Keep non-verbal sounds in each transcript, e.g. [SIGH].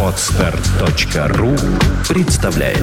Отстар.ру представляет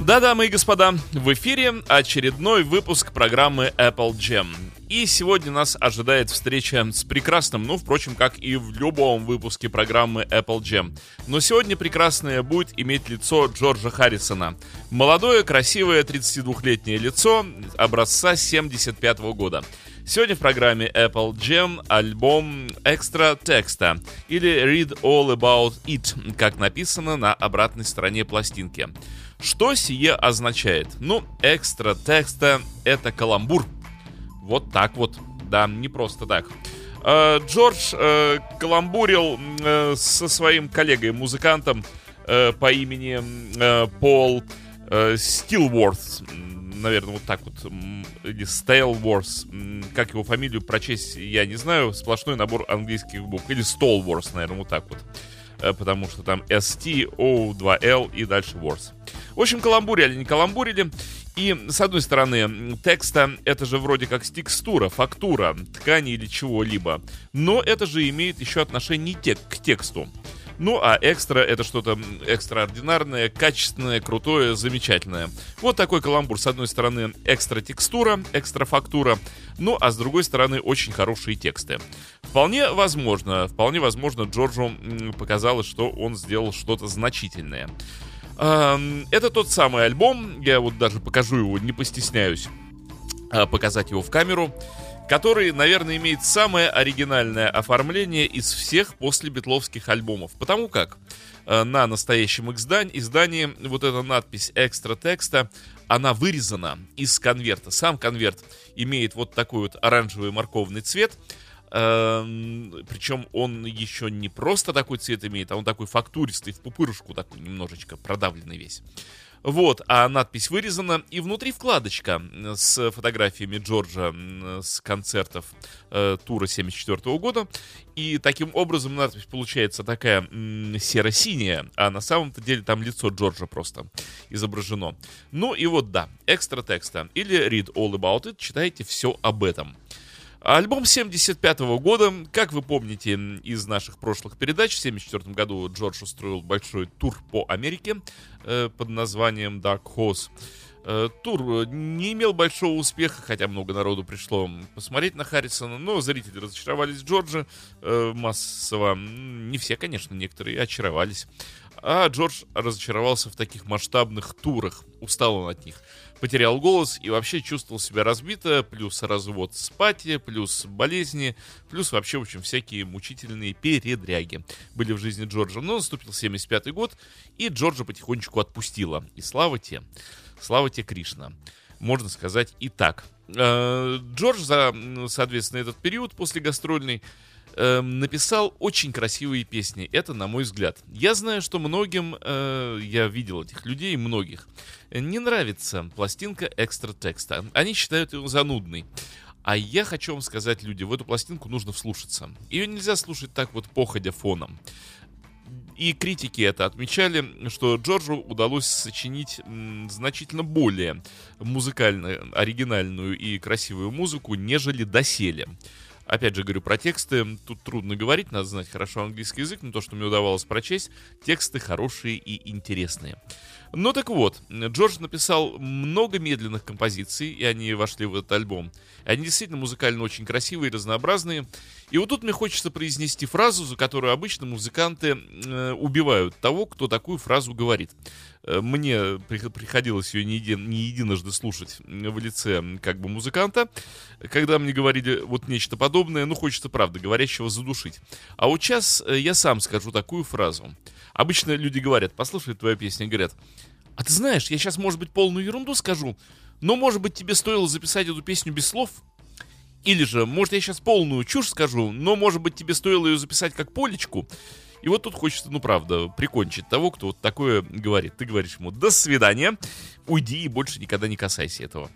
Да, дамы и господа, в эфире очередной выпуск программы Apple Jam. И сегодня нас ожидает встреча с прекрасным, ну, впрочем, как и в любом выпуске программы Apple Jam. Но сегодня прекрасное будет иметь лицо Джорджа Харрисона. Молодое, красивое 32-летнее лицо образца 75 -го года. Сегодня в программе Apple Jam альбом экстра текста или Read All About It, как написано на обратной стороне пластинки. Что сие означает? Ну, экстра текста — это каламбур. Вот так вот. Да, не просто так. Э, Джордж э, каламбурил э, со своим коллегой-музыкантом по имени Пол Стилворth наверное, вот так вот, или Стейлворс, как его фамилию прочесть, я не знаю, сплошной набор английских букв, или Столворс, наверное, вот так вот, потому что там ST, O, 2L и дальше Wars. В общем, каламбурили, не каламбурили, и, с одной стороны, текста это же вроде как текстура, фактура, ткани или чего-либо, но это же имеет еще отношение тек к тексту. Ну, а экстра это что-то экстраординарное, качественное, крутое, замечательное. Вот такой каламбур. С одной стороны, экстра текстура, экстра фактура, ну, а с другой стороны, очень хорошие тексты. Вполне возможно, вполне возможно, Джорджу показалось, что он сделал что-то значительное. Это тот самый альбом, я вот даже покажу его, не постесняюсь а, показать его в камеру который, наверное, имеет самое оригинальное оформление из всех после битловских альбомов. Потому как э, на настоящем издании, издании вот эта надпись «экстра текста», она вырезана из конверта. Сам конверт имеет вот такой вот оранжевый морковный цвет, причем он еще не просто такой цвет имеет, а он такой фактуристый, в пупырышку такой немножечко продавленный весь. Вот, а надпись вырезана, и внутри вкладочка с фотографиями Джорджа с концертов э, тура 74 года. И таким образом надпись получается такая серо-синяя, а на самом-то деле там лицо Джорджа просто изображено. Ну и вот да, экстра текста или Read All About It, читайте все об этом. Альбом 75 -го года, как вы помните из наших прошлых передач, в 74 году Джордж устроил большой тур по Америке э, под названием Dark Horse. Э, тур не имел большого успеха, хотя много народу пришло посмотреть на Харрисона, но зрители разочаровались в Джорджа э, массово. Не все, конечно, некоторые очаровались. А Джордж разочаровался в таких масштабных турах, устал он от них потерял голос и вообще чувствовал себя разбито, плюс развод с плюс болезни, плюс вообще, в общем, всякие мучительные передряги были в жизни Джорджа. Но наступил 75-й год, и Джорджа потихонечку отпустила. И слава те, слава те Кришна. Можно сказать и так. Э, Джордж за, соответственно, этот период после гастрольный э, написал очень красивые песни. Это, на мой взгляд. Я знаю, что многим, э, я видел этих людей, многих, не нравится пластинка экстра текста. Они считают его занудной. А я хочу вам сказать, люди, в эту пластинку нужно вслушаться. Ее нельзя слушать так вот походя фоном. И критики это отмечали, что Джорджу удалось сочинить значительно более музыкально оригинальную и красивую музыку, нежели доселе. Опять же говорю про тексты, тут трудно говорить, надо знать хорошо английский язык, но то, что мне удавалось прочесть, тексты хорошие и интересные. Ну так вот, Джордж написал много медленных композиций, и они вошли в этот альбом. Они действительно музыкально очень красивые разнообразные. И вот тут мне хочется произнести фразу, за которую обычно музыканты э, убивают того, кто такую фразу говорит. Э, мне приходилось ее не, един, не единожды слушать в лице как бы музыканта, когда мне говорили вот нечто подобное, ну хочется, правда, говорящего задушить. А вот сейчас э, я сам скажу такую фразу. Обычно люди говорят, послушают твою песню, говорят, а ты знаешь, я сейчас, может быть, полную ерунду скажу, но, может быть, тебе стоило записать эту песню без слов? Или же, может, я сейчас полную чушь скажу, но, может быть, тебе стоило ее записать как полечку? И вот тут хочется, ну правда, прикончить того, кто вот такое говорит. Ты говоришь ему «до свидания», уйди и больше никогда не касайся этого.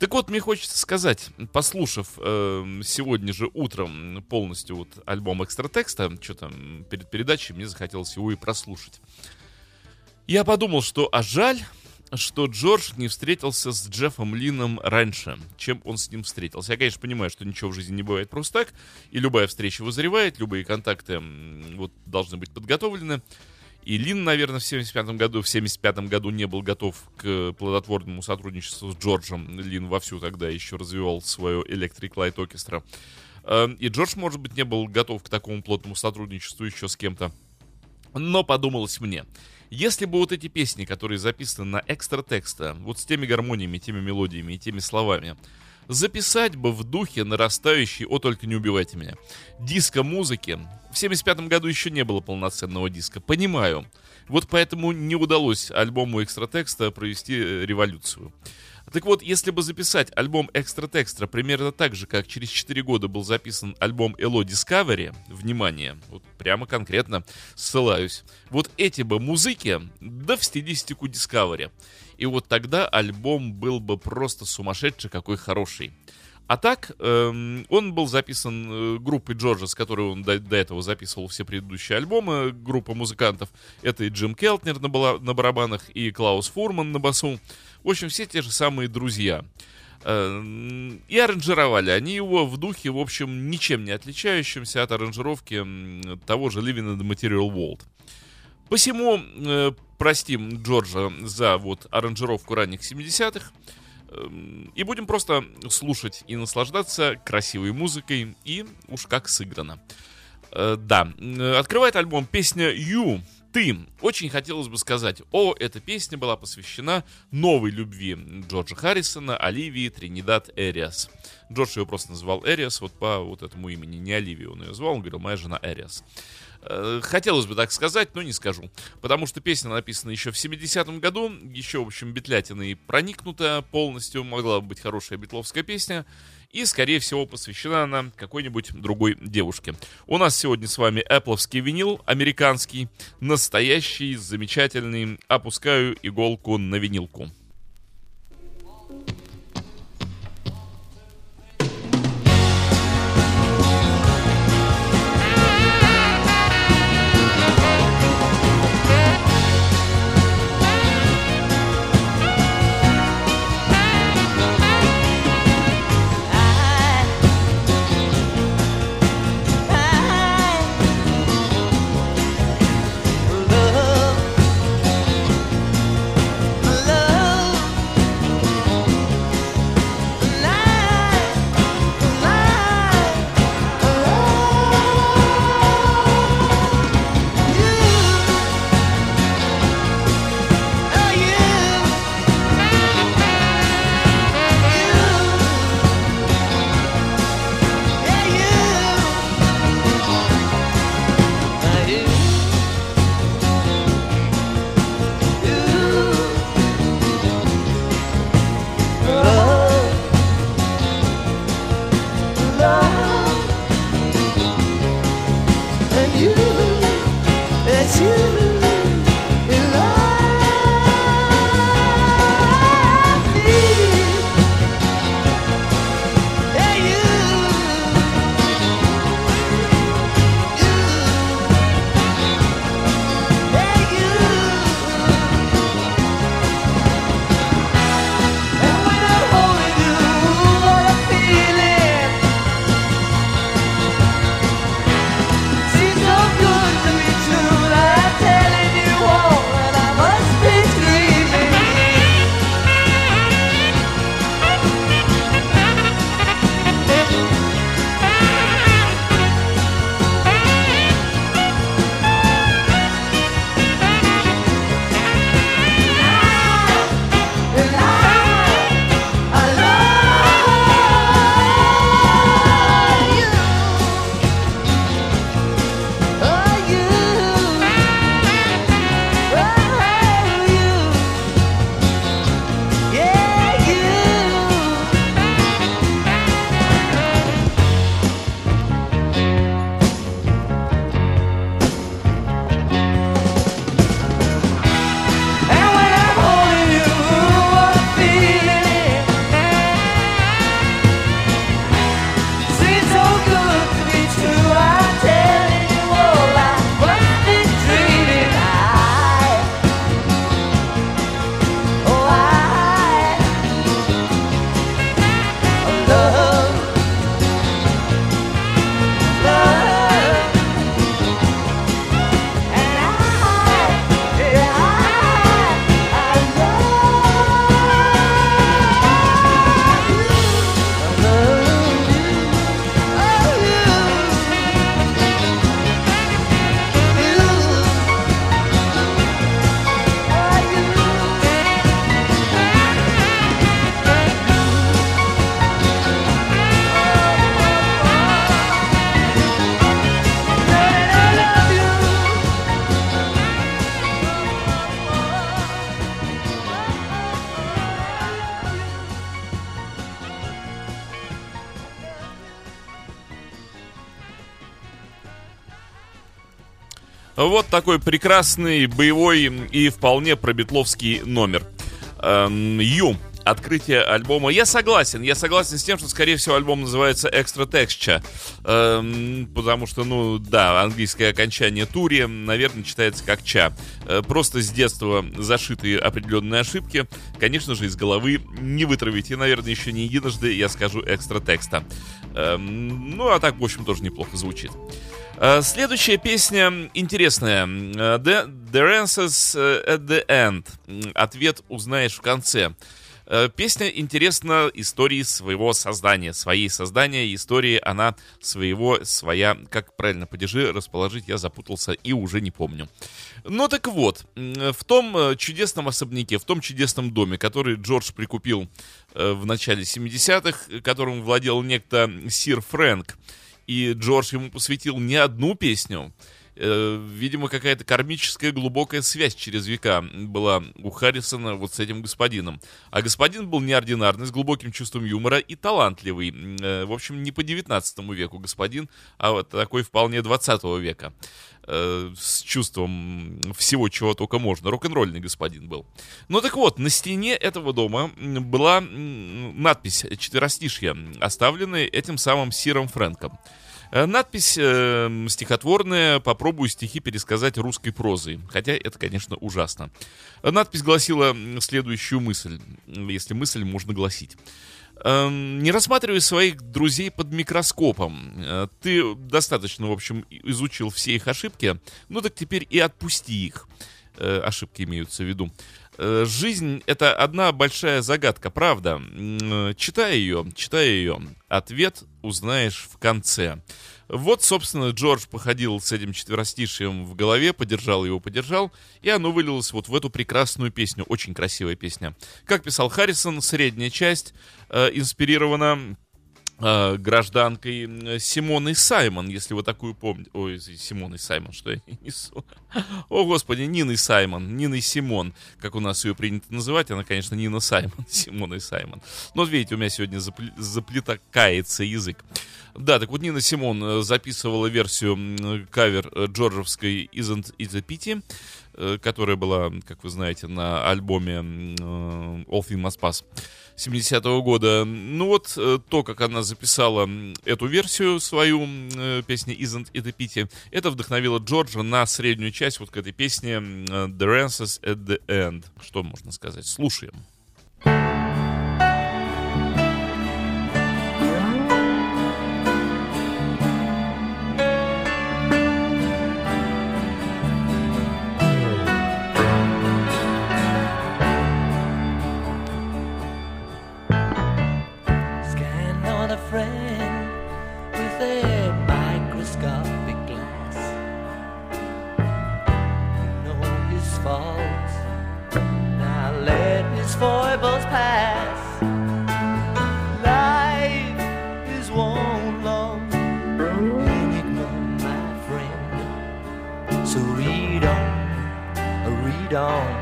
Так вот, мне хочется сказать, послушав э, сегодня же утром полностью вот альбом экстра текста, что там перед передачей мне захотелось его и прослушать. Я подумал, что а жаль, что Джордж не встретился с Джеффом Лином раньше, чем он с ним встретился. Я, конечно, понимаю, что ничего в жизни не бывает просто так, и любая встреча вызревает, любые контакты вот, должны быть подготовлены. И Лин, наверное, в 75 году, в 75 году не был готов к плодотворному сотрудничеству с Джорджем. Лин вовсю тогда еще развивал свое Electric Light Orchestra. Эм, и Джордж, может быть, не был готов к такому плотному сотрудничеству еще с кем-то. Но подумалось мне, если бы вот эти песни, которые записаны на экстра текста, вот с теми гармониями, теми мелодиями и теми словами, записать бы в духе нарастающей, о, только не убивайте меня, диско-музыки. В 75 году еще не было полноценного диска, понимаю. Вот поэтому не удалось альбому экстра текста провести э, революцию. Так вот, если бы записать альбом Экстра Текстра примерно так же, как через 4 года был записан альбом Elo Discovery, внимание, вот прямо конкретно ссылаюсь, вот эти бы музыки, да в стилистику Discovery. И вот тогда альбом был бы просто сумасшедший, какой хороший. А так, эм, он был записан э, группой Джорджа, с которой он до, до этого записывал все предыдущие альбомы. Группа музыкантов. Это и Джим Келтнер на, на барабанах, и Клаус Фурман на басу. В общем, все те же самые друзья. Э, и аранжировали они его в духе, в общем, ничем не отличающимся от аранжировки того же Living in the Material World. Посему э, простим Джорджа за вот аранжировку ранних 70-х. Эм, и будем просто слушать и наслаждаться красивой музыкой и уж как сыграно. Э, да, открывает альбом песня «You», «Ты». Очень хотелось бы сказать, о, эта песня была посвящена новой любви Джорджа Харрисона, Оливии Тринидад Эриас. Джордж ее просто называл Эриас, вот по вот этому имени, не Оливию он ее звал, он говорил, моя жена Эриас. Э, хотелось бы так сказать, но не скажу. Потому что песня написана еще в 70-м году, еще, в общем, бетлятиной проникнута полностью, могла бы быть хорошая битловская песня. И, скорее всего, посвящена она какой-нибудь другой девушке. У нас сегодня с вами Apple'овский винил, американский, настоящий, замечательный. Опускаю иголку на винилку. Вот такой прекрасный, боевой и вполне пробитловский номер. Эм, Ю открытие альбома. Я согласен, я согласен с тем, что, скорее всего, альбом называется Extra Texture. Эм, потому что, ну, да, английское окончание тури, наверное, читается как ча. Э, просто с детства зашитые определенные ошибки. Конечно же, из головы не вытравить. И, наверное, еще не единожды я скажу экстра текста. Эм, ну, а так, в общем, тоже неплохо звучит. Э, следующая песня интересная. Э, the, the Answers at the End. Ответ узнаешь в конце. Э, песня интересна истории своего создания, своей создания, истории она своего, своя, как правильно падежи расположить, я запутался и уже не помню. Ну так вот, в том э, чудесном особняке, в том чудесном доме, который Джордж прикупил э, в начале 70-х, которым владел некто Сир Фрэнк, и Джордж ему посвятил не одну песню, видимо, какая-то кармическая глубокая связь через века была у Харрисона вот с этим господином. А господин был неординарный, с глубоким чувством юмора и талантливый. Э, в общем, не по 19 веку господин, а вот такой вполне 20 века. Э, с чувством всего, чего только можно. Рок-н-ролльный господин был. Ну так вот, на стене этого дома была надпись четверостишья, оставленная этим самым Сиром Фрэнком. Э, надпись э, стихотворная «Попробую стихи пересказать русской прозой». Хотя это, конечно, ужасно. Надпись гласила следующую мысль, если мысль можно гласить. Эм, не рассматривай своих друзей под микроскопом. Э, ты достаточно, в общем, изучил все их ошибки, ну так теперь и отпусти их. Э, ошибки имеются в виду. Э, жизнь — это одна большая загадка, правда? Читай ее, читай ее. Ответ узнаешь в конце. Вот, собственно, Джордж походил с этим четверостишием в голове, подержал его, подержал, и оно вылилось вот в эту прекрасную песню. Очень красивая песня. Как писал Харрисон, средняя часть э, инспирирована э, гражданкой Симоной Саймон, если вы такую помните. Ой, Симоной Саймон, что я [LAUGHS] несу. О, господи, Ниной Саймон, Ниной Симон, как у нас ее принято называть. Она, конечно, Нина Саймон, [LAUGHS] Симоной Саймон. Но, видите, у меня сегодня запле- заплетакается язык. Да, так вот Нина Симон э, записывала версию кавер э, джорджевской «Isn't it a pity», которая была, как вы знаете, на альбоме «All Things Must Pass». 70-го года. Ну вот э, то, как она записала эту версию свою э, песни Isn't It a Pity, это вдохновило Джорджа на среднюю часть вот к этой песне The Rances at the End. Что можно сказать? Слушаем. Скачать dawn.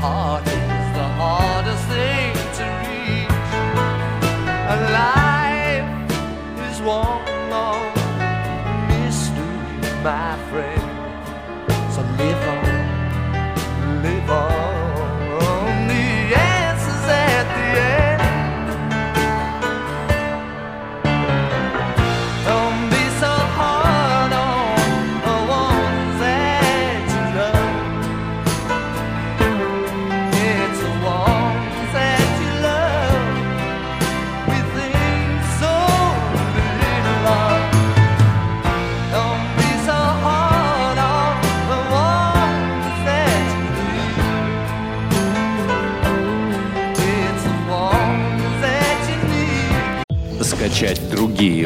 好。好